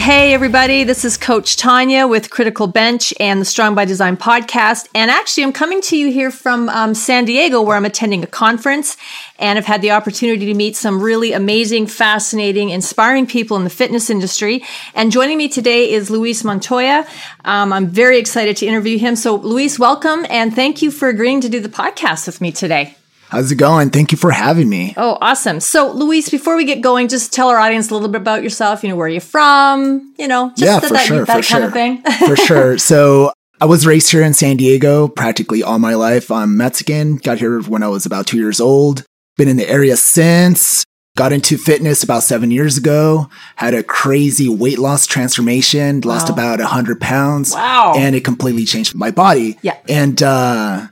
Hey, everybody, this is Coach Tanya with Critical Bench and the Strong by Design podcast. And actually, I'm coming to you here from um, San Diego, where I'm attending a conference and I've had the opportunity to meet some really amazing, fascinating, inspiring people in the fitness industry. And joining me today is Luis Montoya. Um, I'm very excited to interview him. So, Luis, welcome and thank you for agreeing to do the podcast with me today. How's it going? Thank you for having me. Oh, awesome. So, Luis, before we get going, just tell our audience a little bit about yourself. You know, where you're from, you know, just yeah, that, for that, sure, that for kind sure. of thing. for sure. So, I was raised here in San Diego practically all my life. I'm Mexican, got here when I was about two years old, been in the area since. Got into fitness about seven years ago, had a crazy weight loss transformation, lost Wow. about 100 pounds. Wow. And it completely changed my body. Yeah. And, uh,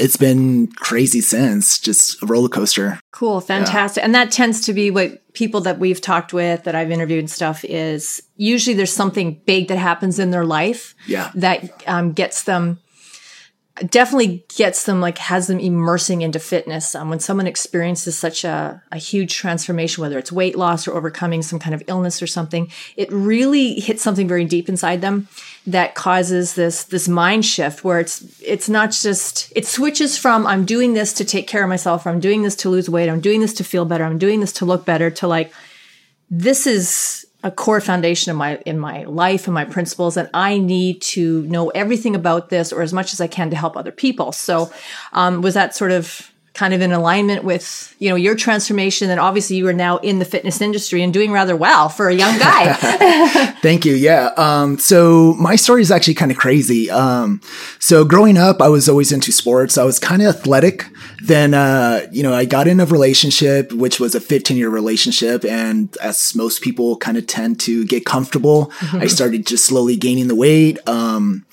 it's been crazy since, just a roller coaster. Cool, fantastic. And that tends to be what people that we've talked with, that I've interviewed and stuff, is usually there's something big that happens in their life Yeah. that um, gets them, definitely gets them, like has them immersing into fitness. Um, when someone experiences such a, a huge transformation, whether it's weight loss or overcoming some kind of illness or something, it really hits something very deep inside them that causes this this mind shift where it's it's not just it switches from I'm doing this to take care of myself, I'm doing this to lose weight, I'm doing this to feel better, I'm doing this to look better, to like this is a core foundation of my in my life and my principles and i need to know everything about this or as much as i can to help other people. So um, was that sort of kind of in alignment with you know your transformation and obviously you are now in the fitness industry and doing rather well for a young guy Thank you. Yeah. Um, so my story is actually kind of crazy. Um, so growing up, I was always into sports. I was kind of athletic. Then, uh, you know, I got in a relationship, which was a 15 year relationship. And as most people kind of tend to get comfortable, I started just slowly gaining the weight. Um,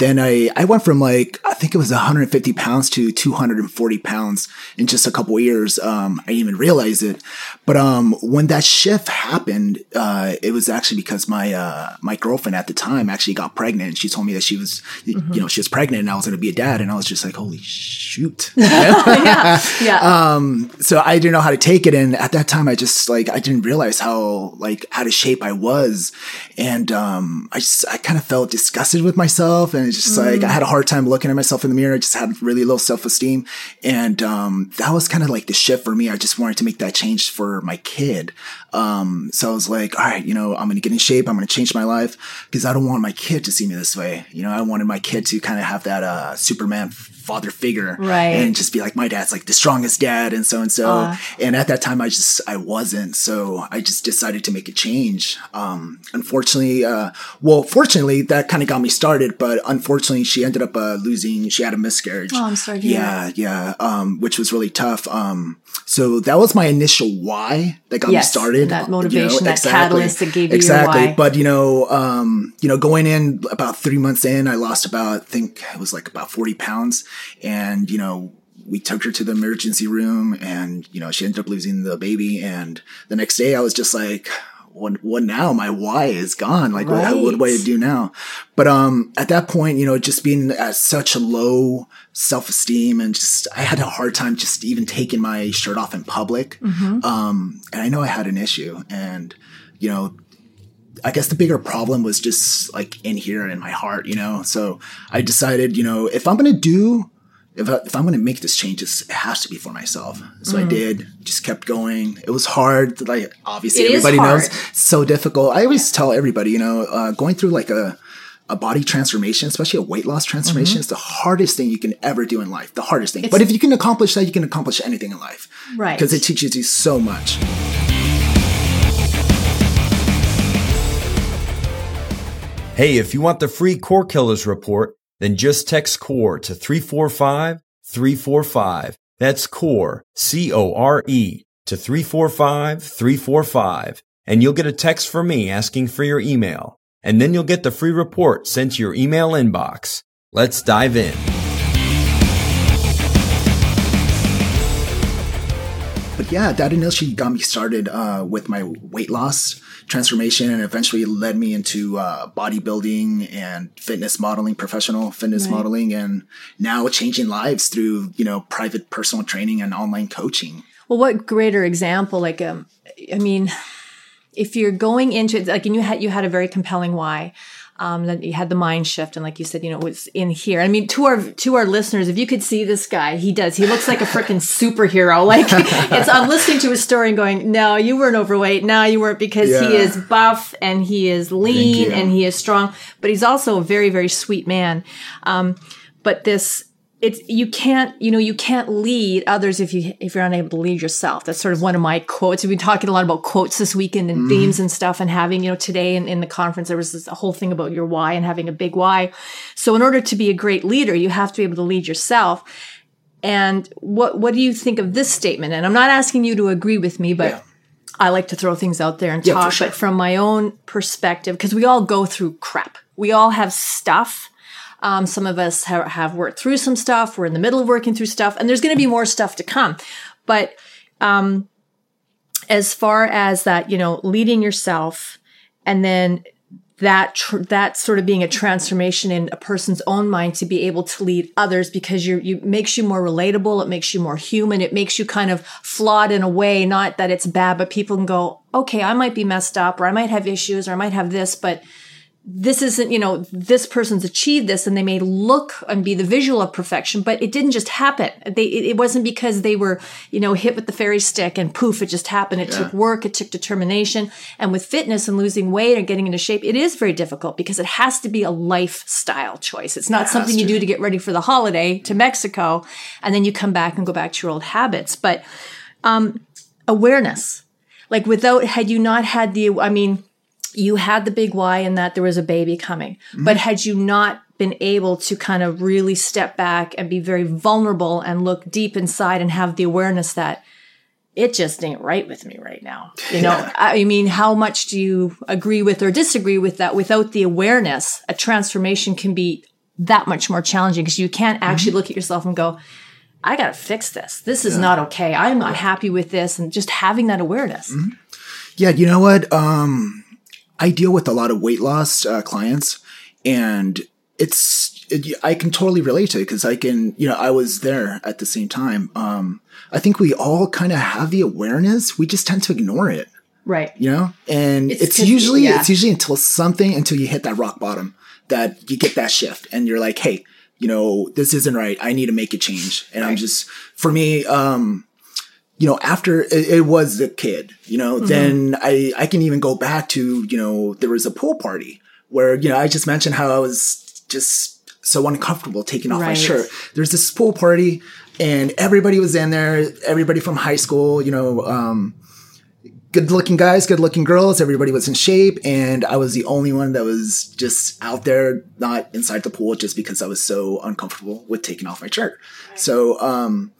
then I, I went from like, I think it was 150 pounds to 240 pounds in just a couple of years. Um, I didn't even realize it. But, um, when that shift happened, uh, it was actually because my, uh, my girlfriend at the time actually got pregnant and she told me that she was, you know, she was pregnant and I was going to be a dad. And I was just like, holy shoot. yeah yeah Um, so I didn't know how to take it. And at that time, I just like, I didn't realize how, like, out of shape I was. And, um, I just, I kind of felt disgusted with myself. And it's just like, I had a hard time looking at myself in the mirror. I just had really low self esteem. And, um, that was kind of like the shift for me. I just wanted to make that change for my kid. Um, so I was like, all right, you know, I'm going to get in shape. I'm going to change my life because I don't want my kid to see me this way. You know, I wanted my kid to kind of have that, uh, Superman father figure. Right. And just be like, my dad's like the strongest dad and so and so. Aw. And at that time, I just, I wasn't. So I just decided to make a change. Um, unfortunately, uh, well, fortunately, that kind of got me started, but unfortunately, she ended up, uh, losing, she had a miscarriage. Oh, I'm sorry Yeah, yeah. Um, which was really tough. Um, so that was my initial why that got me started. that you know, motivation, that catalyst that gave you exactly. why. But you know, um, you know, going in about three months in, I lost about, I think it was like about 40 pounds. And, you know, we took her to the emergency room and, you know, she ended up losing the baby. And the next day I was just like, what, what now? My why is gone. Like, what, what do I do now? But, um, at that point, you know, just being at such a low self-esteem and just, I had a hard time just even taking my shirt off in public. Um, and I know I had an issue and, you know, I guess the bigger problem was just like in here in my heart, you know? So I decided, you know, if I'm going to do, if, I, if I'm going to make this change, it has to be for myself. So Mm. I did, just kept going. It was hard. Like, obviously, It is everybody knows it's so difficult. I always tell everybody, you know, uh, going through like a, a body transformation, especially a weight loss transformation, Mm-hmm. is the hardest thing you can ever do in life. The hardest thing. but if you can accomplish that, you can accomplish anything in life. Right. Because it teaches you so much. Hey, if you want the free Core Killers report, then just text CORE to 345 345. That's CORE, C O R E, to 345 345, and you'll get a text from me asking for your email. and then you'll get the free report sent to your email inbox. Let's dive in. Yeah, that initially got me started uh, with my weight loss transformation and eventually led me into uh, bodybuilding and fitness modeling, professional fitness right. modeling, and now changing lives through, you know, private personal training and online coaching. Well, what greater example? Like, um, I mean, if you're going into it, like, and you had, you had a very compelling why um, then you had the mind shift, and like you said, you know, it was in here. I mean, to our to our listeners, if you could see this guy, he does. He looks like a freaking superhero. Like it's, I'm listening to his story and going, "No, you weren't overweight. No, you weren't," because yeah. he is buff and he is lean and he is strong. But he's also a very very sweet man. Um, but this it's you can't you know you can't lead others if you if you're unable to lead yourself that's sort of one of my quotes we've been talking a lot about quotes this weekend and mm. themes and stuff and having you know today in, in the conference there was this whole thing about your why and having a big why so in order to be a great leader you have to be able to lead yourself and what what do you think of this statement and i'm not asking you to agree with me but yeah. I like to throw things out there and yeah, talk, sure. but from my own perspective, because we all go through crap. We all have stuff um, some of us ha- have worked through some stuff. We're in the middle of working through stuff, and there's going to be more stuff to come. But um, as far as that, you know, leading yourself, and then that tr- that sort of being a transformation in a person's own mind to be able to lead others because you you makes you more relatable it makes you more human it makes you kind of flawed in a way not that it's bad but people can go okay i might be messed up or i might have issues or i might have this but this isn't, you know, this person's achieved this and they may look and be the visual of perfection, but it didn't just happen. They, it wasn't because they were, you know, hit with the fairy stick and poof, it just happened. It yeah. took work. It took determination. And with fitness and losing weight and getting into shape, it is very difficult because it has to be a lifestyle choice. It's not something to. you do to get ready for the holiday to Mexico and then you come back and go back to your old habits. But, um, awareness, like without, had you not had the, I mean, you had the big why in that there was a baby coming. Mm-hmm. But had you not been able to kind of really step back and be very vulnerable and look deep inside and have the awareness that it just ain't right with me right now. You know, yeah. I mean, how much do you agree with or disagree with that? Without the awareness, a transformation can be that much more challenging because you can't actually mm-hmm. look at yourself and go, I got to fix this. This is yeah. not okay. I'm not happy with this. And just having that awareness. Mm-hmm. Yeah. You know what? Um, I deal with a lot of weight loss uh, clients, and it's it, I can totally relate to it because I can you know I was there at the same time. Um, I think we all kind of have the awareness. We just tend to ignore it. Right. You know, and it's, it's usually yeah. it's usually until something until you hit that rock bottom that you get that shift and you're like, hey, you know, this isn't right. I need to make a change. And right. I'm just for me, um, you know, after it, it, was the kid, you know, mm-hmm. then I, I can even go back to, you know, there was a pool party where, you know, I just mentioned how I was just so uncomfortable taking off right. my shirt. There's this pool party and everybody was in there, everybody from high school, you know, um, good looking guys, good looking girls, everybody was in shape. And I was the only one that was just out there, not inside the pool just because I was so uncomfortable with taking off my shirt. Right. So, um,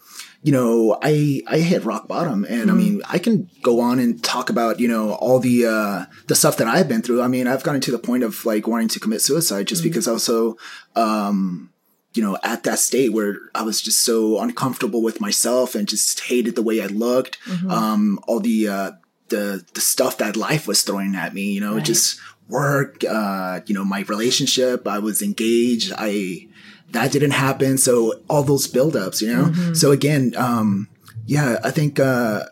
you know, I I hit rock bottom, and mm-hmm. I mean, I can go on and talk about you know all the uh, the stuff that I've been through. I mean, I've gotten to the point of like wanting to commit suicide just mm-hmm. because I was so, um, you know, at that state where I was just so uncomfortable with myself and just hated the way I looked. Mm-hmm. Um, all the uh, the the stuff that life was throwing at me, you know, right. just work, uh, you know, my relationship. I was engaged. I that didn't happen. So all those buildups, you know? Mm-hmm. So again, um, yeah, I think, uh,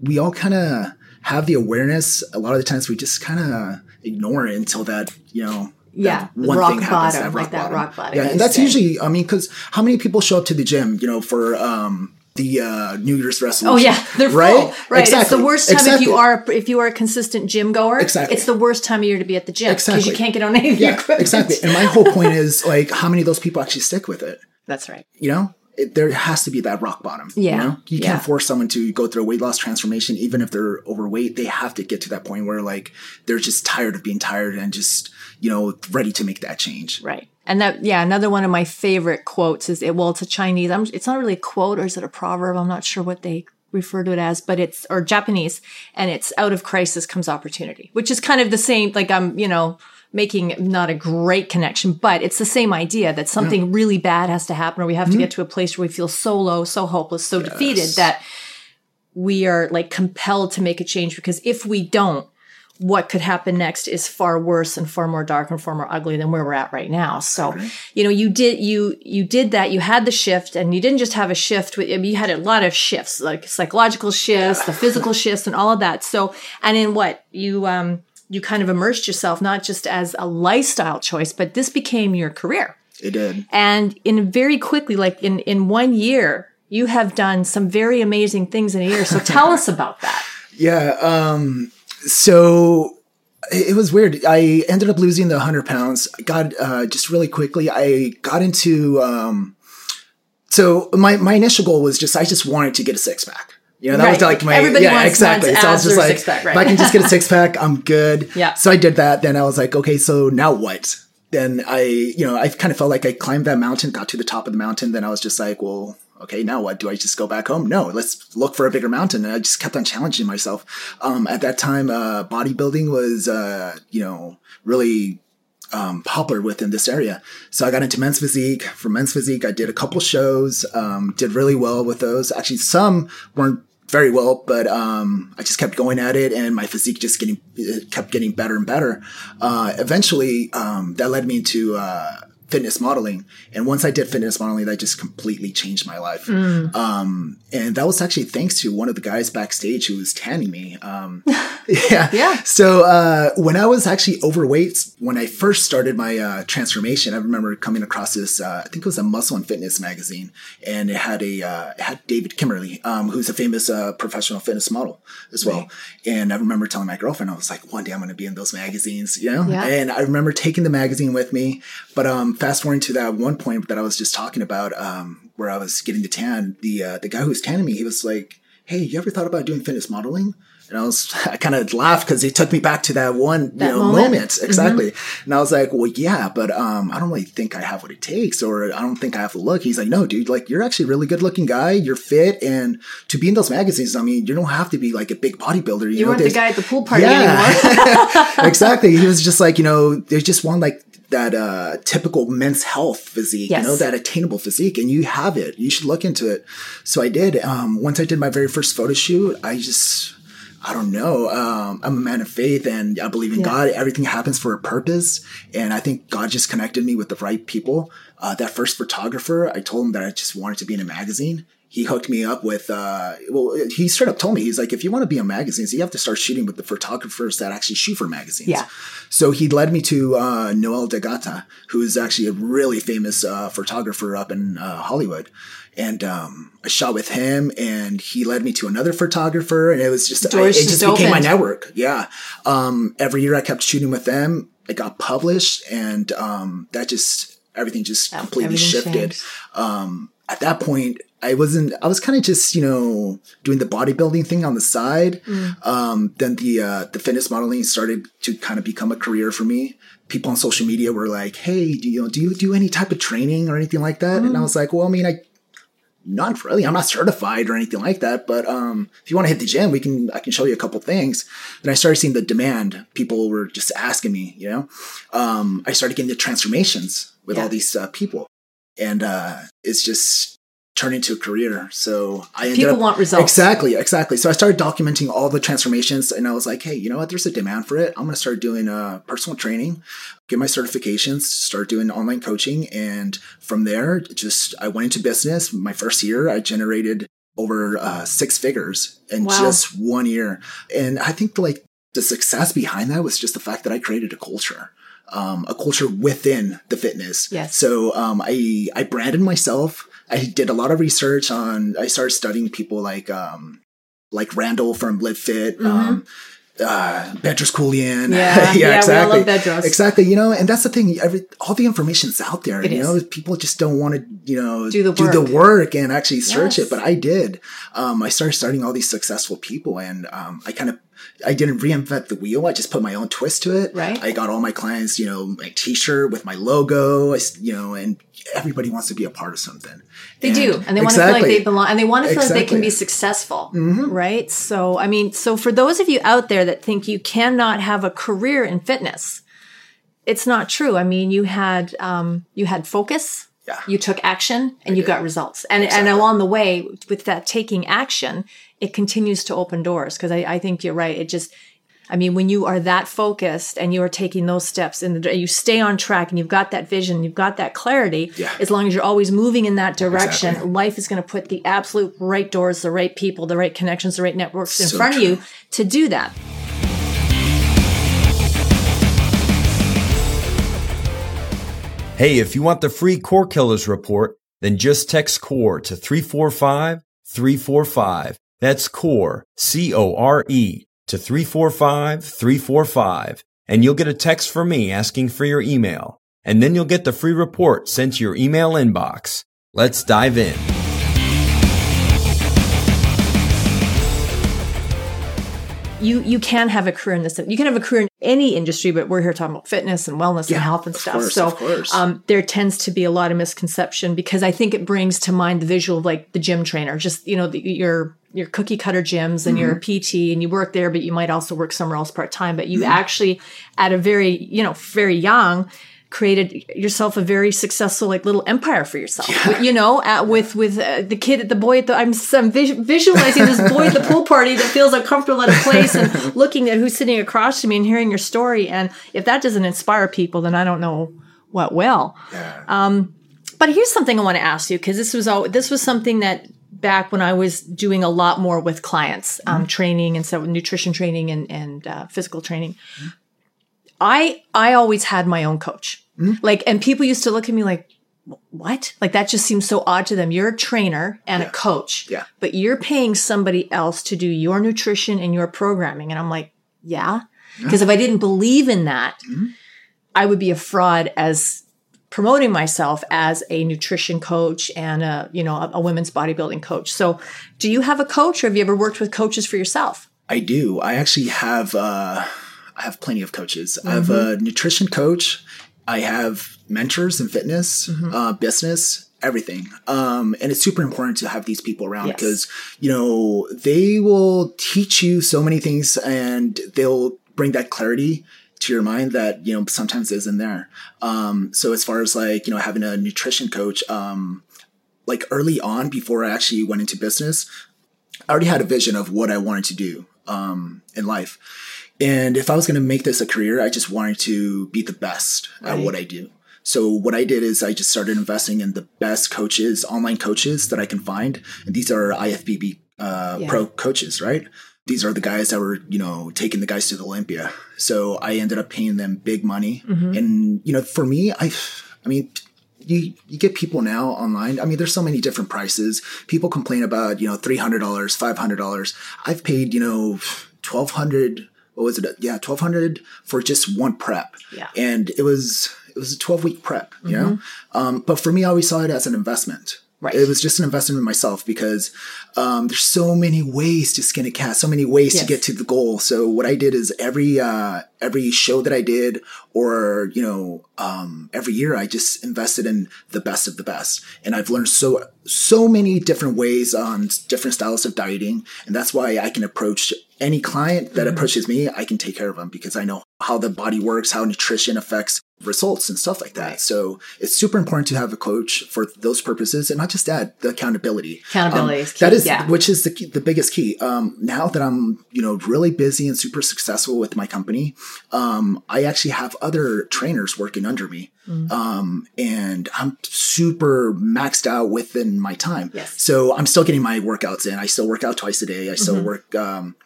we all kind of have the awareness. A lot of the times we just kind of ignore it until that, you know, yeah, one thing happens, bottom, that rock like bottom. that rock bottom. Yeah, and that's usually, I mean, because how many people show up to the gym, you know, for um, the uh, New Year's resolution. Oh yeah, they're right? full. Right. Exactly. It's the worst time exactly. if you are if you are a consistent gym goer. Exactly. It's the worst time of year to be at the gym because exactly. you can't get on any of yeah, equipment. Exactly. And my whole point is like, how many of those people actually stick with it? That's right. You know, it, there has to be that rock bottom. Yeah. You know, you can't force someone to go through a weight loss transformation, even if they're overweight. They have to get to that point where like they're just tired of being tired and just you know ready to make that change. Right. And that, yeah, another one of my favorite quotes is, it, well, it's a Chinese, I'm, it's not really a quote or is it a proverb? I'm not sure what they refer to it as, but it's, or Japanese, and it's out of crisis comes opportunity, which is kind of the same, like I'm, you know, making not a great connection, but it's the same idea that something really bad has to happen or we have to hmm? get to a place where we feel so low, so hopeless, so defeated that we are like compelled to make a change because if we don't, what could happen next is far worse and far more dark and far more ugly than where we're at right now. So, you know, you did you you did that. You had the shift, and you didn't just have a shift. With, I mean, you had a lot of shifts, like psychological shifts, the physical shifts, and all of that. So, and in what you um you kind of immersed yourself not just as a lifestyle choice, but this became your career. It did. And in very quickly, like in in one year, you have done some very amazing things in a year. So tell us about that. Yeah. Um, so it was weird. I ended up losing the 100 pounds. I got uh, just really quickly. I got into. Um, so my my initial goal was just I just wanted to get a six pack. You know, that was like my Everybody yeah wants- exactly. wants so I was just like, six-pack, right? if I can just get a six pack, I'm good. Yeah. So I did that. Then I was like, okay, so now what? Then I, you know, I kind of felt like I climbed that mountain, got to the top of the mountain. Then I was just like, well, okay, now what? Do I just go back home? No, let's look for a bigger mountain. And I just kept on challenging myself. Um, at that time, uh, bodybuilding was, uh, you know, really um, popular within this area. So I got into men's physique. For men's physique, I did a couple shows, um, did really well with those. Actually, some weren't very well, but um, I just kept going at it, and my physique just getting kept getting better and better. Uh, eventually, um, that led me into uh, fitness modeling, and once I did fitness modeling, that just completely changed my life. Um, and that was actually thanks to one of the guys backstage who was tanning me. Um, yeah, Yeah. so uh, when I was actually overweight, when I first started my uh, transformation, I remember coming across this. Uh, I think it was a Muscle and Fitness magazine, and it had a uh, it had David Kimmerle, um, who's a famous uh, professional fitness model as well. And I remember telling my girlfriend, I was like, one day I'm going to be in those magazines, you know. Yeah. And I remember taking the magazine with me. But um, fast forwarding to that one point that I was just talking about, um, where I was getting the tan, the uh, the guy who was tanning me, he was like, "Hey, you ever thought about doing fitness modeling?" And I was, I kind of laughed because he took me back to that one, That you know, moment. moment. Exactly. And I was like, well, yeah, but, um, I don't really think I have what it takes or I don't think I have the look. He's like, no, dude, like you're actually a really good looking guy. You're fit. And to be in those magazines, I mean, you don't have to be like a big bodybuilder. You, You know, weren't the guy at the pool party anymore. exactly. He was just like, you know, there's just one like that uh typical men's health physique, Yes. you know, that attainable physique, and you have it. You should look into it. So I did. Um once I did my very first photo shoot, I just I don't know. Um, I'm a man of faith and I believe in Yeah. God. Everything happens for a purpose. And I think God just connected me with the right people. Uh, that first photographer, I told him that I just wanted to be in a magazine. He hooked me up with, uh, well, he straight up told me, he's like, if you want to be in magazines, you have to start shooting with the photographers that actually shoot for magazines. Yeah. So he led me to uh, Noel Daganta, who is actually a really famous uh, photographer up in uh, Hollywood. And um, I shot with him, and he led me to another photographer, and it was just I, it just just became my network. Yeah. Um, every year I kept shooting with them. I got published, and um, that just everything just Yeah, completely everything shifted. Um, at that point, I wasn't. I was kind of just you know doing the bodybuilding thing on the side. Mm. Um, then the uh, the fitness modeling started to kind of become a career for me. People on social media were like, "Hey, do you do you do any type of training or anything like that?" Mm. And I was like, "Well, I mean, I not really. I'm not certified or anything like that. But um, if you want to hit the gym, we can. I can show you a couple things. Then I started seeing the demand. People were just asking me. You know, um, I started getting the transformations with Yeah. all these uh, people, and uh, it's just turned into a career. So I ended People up want results. exactly, exactly. So I started documenting all the transformations, and I was like, hey, you know what? There's a demand for it. I'm going to start doing uh, personal training, get my certifications, start doing online coaching, and from there, just I went into business. My first year, I generated over uh, six figures in Wow. just one year, and I think like the success behind that was just the fact that I created a culture. Um, a culture within the fitness. Yes. So um, I I branded myself. I did a lot of research on. I started studying people like um, like Randall from Live Fit, um, uh, Bedros Keuilian. Mm-hmm. Yeah, yeah, all exactly. Exactly. You know, and that's the thing. Every all the information's out there. It you is. know, people just don't want to, you know, Do the do the work. work and actually search Yes. it. But I did. Um, I started studying all these successful people, and um, I kind of. I didn't reinvent the wheel. I just put my own twist to it. Right. I got all my clients, you know, my T-shirt with my logo, I you know, and everybody wants to be a part of something. They do, and they want to feel like they belong, and they want to feel like they can be successful, right? So, I mean, so for those of you out there that think you cannot have a career in fitness, it's not true. I mean, you had um, you had focus. Yeah. You took action and you got results. And and along the way, with that taking action, it continues to open doors. Because I, I think you're right. It just I mean, when you are that focused and you are taking those steps and you stay on track and you've got that vision, you've got that clarity, Yeah. as long as you're always moving in that direction, Exactly. life is going to put the absolute right doors, the right people, the right connections, the right networks in front true. of you to do that. Hey, if you want the free Core Killers report, then just text CORE to 345 345. That's CORE, C O R E, to 345 345. And you'll get a text from me asking for your email. And then you'll get the free report sent to your email inbox. Let's dive in. you you can have a career in this. You can have a career in any industry, but we're here talking about fitness and wellness Yeah, and health and of stuff. course, so of course. Um, there tends to be a lot of misconception because I think it brings to mind the visual of like the gym trainer, just you know the, your your cookie cutter gyms and you're a PT and you work there, but you might also work somewhere else part time. But you actually, at a very you know very young. Created yourself a very successful like little empire for yourself, you know. At, with with uh, the kid, at the boy at the I'm, I'm vis- visualizing this boy at the pool party that feels uncomfortable at a place and looking at who's sitting across from me and hearing your story. And if that doesn't inspire people, then I don't know what will. yeah. Um, but here's something I want to ask you because this was all this was something that back when I was doing a lot more with clients, um, training and so nutrition training and and uh, physical training. I I always had my own coach, like, and people used to look at me like. What? Like that just seems so odd to them. You're a trainer and a coach, Yeah. but you're paying somebody else to do your nutrition and your programming. And I'm like, yeah. Because if I didn't believe in that, I would be a fraud as promoting myself as a nutrition coach and a, you know, a, a women's bodybuilding coach. So do you have a coach or have you ever worked with coaches for yourself? I do. I actually have uh I have plenty of coaches. I have a nutrition coach. I have mentors in fitness, uh, business, everything. Um, and it's super important to have these people around Yes. because, you know, they will teach you so many things and they'll bring that clarity to your mind that, you know, sometimes isn't there. Um, so as far as like, you know, having a nutrition coach, um, like early on before I actually went into business, I already had a vision of what I wanted to do um, in life. And if I was going to make this a career, I just wanted to be the best at what I do. So what I did is I just started investing in the best coaches, online coaches that I can find. And these are IFBB uh, Yeah. pro coaches, right? These are the guys that were, you know, taking the guys to the Olympia. So I ended up paying them big money. And, you know, for me, I, I mean, you you get people now online. I mean, there's so many different prices. People complain about you know three hundred dollars, five hundred dollars. I've paid you know twelve hundred. What was it? Yeah, twelve hundred for just one prep. Yeah. and it was it was a twelve week prep. You know, um, but for me, I always saw it as an investment. Right. It was just an investment in myself because um, there's so many ways to skin a cat, so many ways Yes. to get to the goal. So what I did is every uh, every show that I did, or you know, um, every year, I just invested in the best of the best, and I've learned so so many different ways on different styles of dieting, and that's why I can approach any client that approaches me. I can take care of them because I know how the body works, how nutrition affects results and stuff like that. So it's super important to have a coach for those purposes, and not just that, the accountability. Accountability Um, is key, That is, yeah. which is the key, the biggest key. Um, now that I'm, you know, really busy and super successful with my company, um, I actually have other trainers working under me. Mm. Um, and I'm super maxed out within my time. Yes. So I'm still getting my workouts in. I still work out twice a day. I still Mm-hmm. work, um,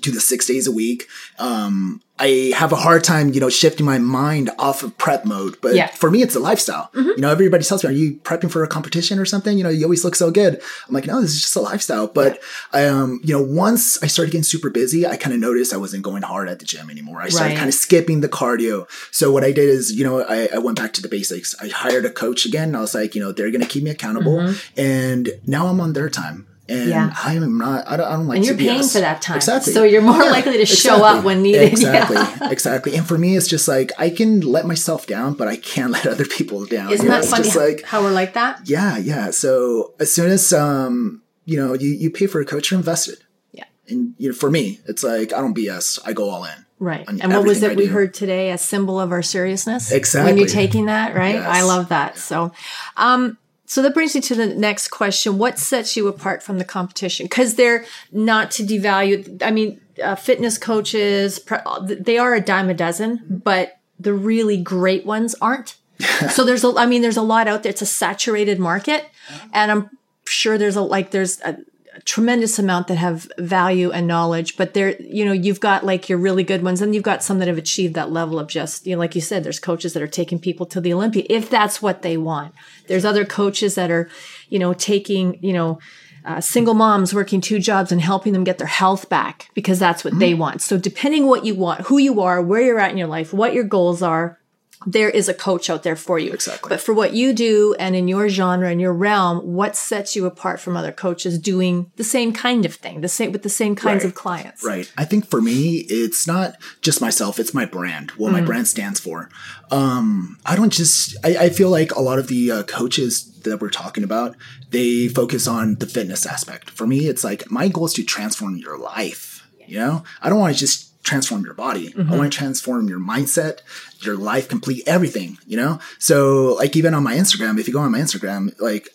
do the six days a week. Um, I have a hard time, you know, shifting my mind off of prep mode. But Yeah. Mm-hmm. for me, it's a lifestyle. You know, everybody tells me, "Are you prepping for a competition or something?" You know, you always look so good. I'm like, no, this is just a lifestyle. But I um, you know, once I started getting super busy, I kind of noticed I wasn't going hard at the gym anymore. I started Right. kind of skipping the cardio. So what I did is, you know, I, I went back to the basics. I hired a coach again. I was like, you know, they're going to keep me accountable, and now I'm on their time. And. Yeah. I am not. I don't, I don't like. And you're paying for that time. Exactly. So you're more likely to show up when needed. Exactly. Yeah. Exactly. And for me, it's just like I can let myself down, but I can't let other people down. Isn't You know, that funny just like how we're like that? yeah, yeah. So as soon as um, you know, you, you pay for a coach, you're invested. Yeah. And you know, for me, it's like I don't BS. I go all in. Right. And what was it we heard today? A symbol of our seriousness? Exactly. When you're taking that, right? Yes. I love that. So, um, so that brings me to the next question. What sets you apart from the competition? Because they're not to devalue, I mean, uh, fitness coaches, they are a dime a dozen, but the really great ones aren't. so there's a, I mean, there's a lot out there. It's a saturated market. And I'm sure there's a, like, there's a, a tremendous amount that have value and knowledge, but there, you know, you've got like your really good ones and you've got some that have achieved that level of just, you know, like you said, there's coaches that are taking people to the Olympia if that's what they want. There's other coaches that are, you know, taking, you know, uh, single moms working two jobs and helping them get their health back because that's what they want. So depending what you want, who you are, where you're at in your life, what your goals are, there is a coach out there for you. Exactly. But for what you do and in your genre and your realm, what sets you apart from other coaches doing the same kind of thing, the same with the same kinds Right. of clients? Right. I think for me, it's not just myself, it's my brand, what my brand stands for. Um, I don't just, I, I feel like a lot of the uh, coaches that we're talking about, they focus on the fitness aspect. For me, it's like my goal is to transform your life. You know, I don't want to just transform your body. I want to transform your mindset, your life, complete everything, you know? So like even on my Instagram, if you go on my Instagram, like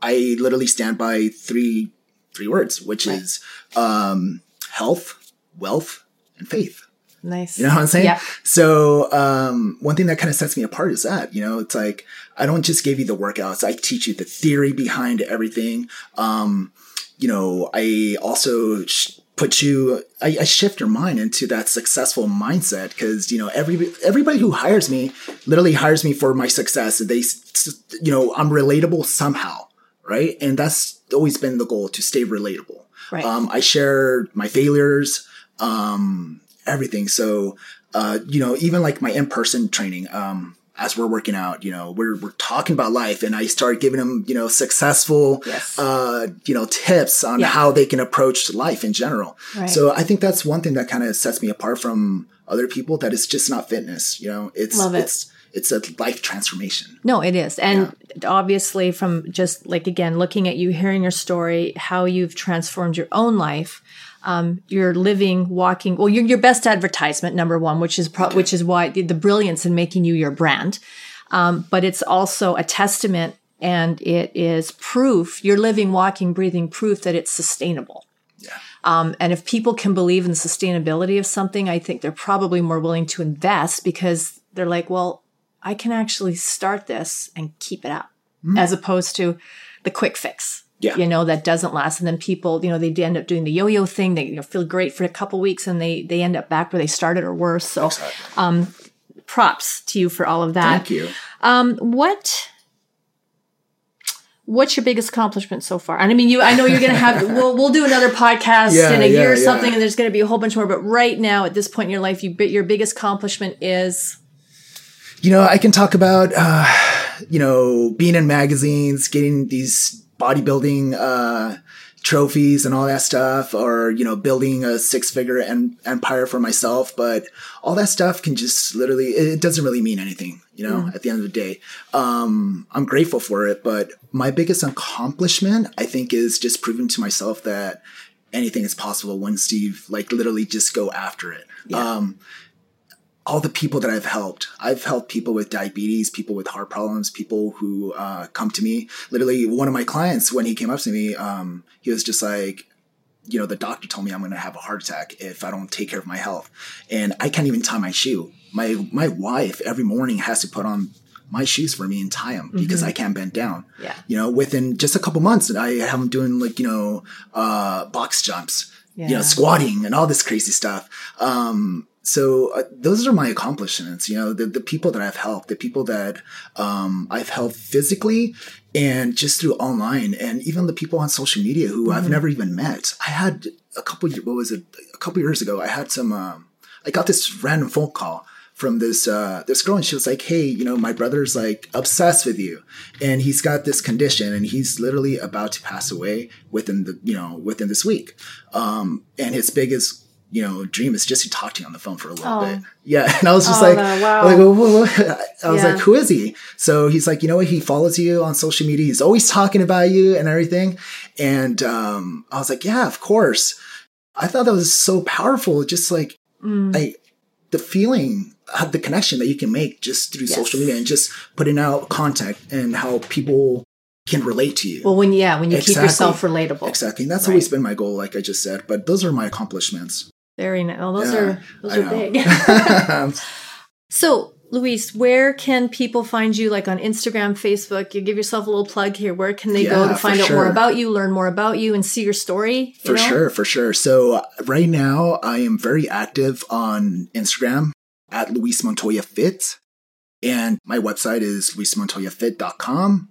I literally stand by three three words, which is um, health, wealth, and faith. Nice. You know what I'm saying? Yeah. So um, one thing that kind of sets me apart is that you know it's like I don't just give you the workouts; I teach you the theory behind everything. Um, you know, I also sh- put you, I, I shift your mind into that successful mindset because you know every everybody who hires me literally hires me for my success. They, you know, I'm relatable somehow, right? And that's always been the goal to stay relatable. Right. Um, I share my failures, um, everything. So, uh, you know, even like my in-person training, um, as we're working out, you know, we're, we're talking about life and I start giving them, you know, successful, Yes. uh, you know, tips on Yeah. how they can approach life in general. Right. So I think that's one thing that kind of sets me apart from other people that it's just not fitness, you know, it's, Love it. it's, it's a life transformation. No, it is. And obviously, from just like again, looking at you, hearing your story, how you've transformed your own life, um, you're living, walking. Well, you're your best advertisement, number one, which is pro- which is why the, the brilliance in making you your brand. Um, but it's also a testament and it is proof. You're living, walking, breathing proof that it's sustainable. Um, and if people can believe in the sustainability of something, I think they're probably more willing to invest because they're like, well, I can actually start this and keep it up as opposed to the quick fix. Yeah. You know, that doesn't last. And then people, you know, they end up doing the yo-yo thing. They you know, feel great for a couple weeks and they, they end up back where they started or worse. So um, props to you for all of that. Thank you. Um, what what's your biggest accomplishment so far? And I mean, you I know you're gonna have we'll we'll do another podcast Yeah, in a year or something, yeah. and there's gonna be a whole bunch more. But right now, at this point in your life, you your biggest accomplishment is you know, I can talk about, uh, you know, being in magazines, getting these bodybuilding uh, trophies and all that stuff, or you know, building a six-figure en- empire for myself. But all that stuff can just literally, it doesn't really mean anything. You know, at the end of the day, um, I'm grateful for it. But my biggest accomplishment, I think, is just proving to myself that anything is possible once you like literally just go after it. Um, all the people that I've helped. I've helped people with diabetes, people with heart problems, people who uh, come to me. Literally, one of my clients, when he came up to me, um, he was just like, you know, the doctor told me I'm going to have a heart attack if I don't take care of my health, and I can't even tie my shoe. My my wife every morning has to put on my shoes for me and tie them because I can't bend down. Yeah. You know, within just a couple months, I have them doing like you know uh, box jumps, you know, squatting and all this crazy stuff. Um, so uh, those are my accomplishments. You know, the the people that I've helped, the people that um, I've helped physically and just through online, and even the people on social media who I've never even met. I had a couple. What was it? A couple years ago, I had some. Um, I got this random phone call from this uh, this girl, and she was like, "Hey, you know, my brother's like obsessed with you, and he's got this condition, and he's literally about to pass away within the you know within this week, um, and his biggest." You know, dream is just to talk to you on the phone for a little Oh. bit. Yeah, and I was just Oh, like, no, wow. like, whoa, whoa, whoa. I was Yeah. like, who is he? So he's like, you know what? He follows you on social media. He's always talking about you and everything. And um, I was like, yeah, of course. I thought that was so powerful. Just like, Mm. I, the feeling, uh, the connection that you can make just through Yes. social media and just putting out content and how people can relate to you. Well, when yeah, when you keep yourself relatable. exactly. And that's Right. always been my goal, like I just said. But those are my accomplishments. Very nice. Well, those Yeah, are those I are know. big. so, Luis, where can people find you? Like on Instagram, Facebook? You give yourself a little plug here. Where can they go to find out more about you, learn more about you, and see your story? you For know? sure, for sure. So right now, I am very active on Instagram at Luis Montoya Fit, and my website is luismontoyafit.com.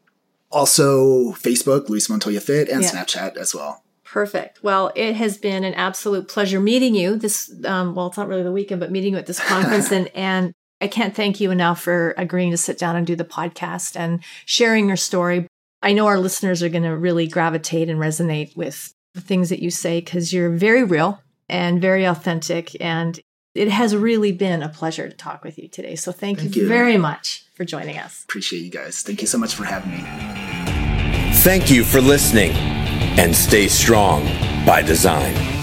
Also, Facebook, Luis Montoya Fit, and Yeah. Snapchat as well. Perfect. Well, it has been an absolute pleasure meeting you this, um, well, it's not really the weekend, but meeting you at this conference. and, and I can't thank you enough for agreeing to sit down and do the podcast and sharing your story. I know our listeners are going to really gravitate and resonate with the things that you say because you're very real and very authentic. And it has really been a pleasure to talk with you today. So thank, Thank you you. very much for joining us. Appreciate you guys. Thank you so much for having me. Thank you for listening and stay strong by design.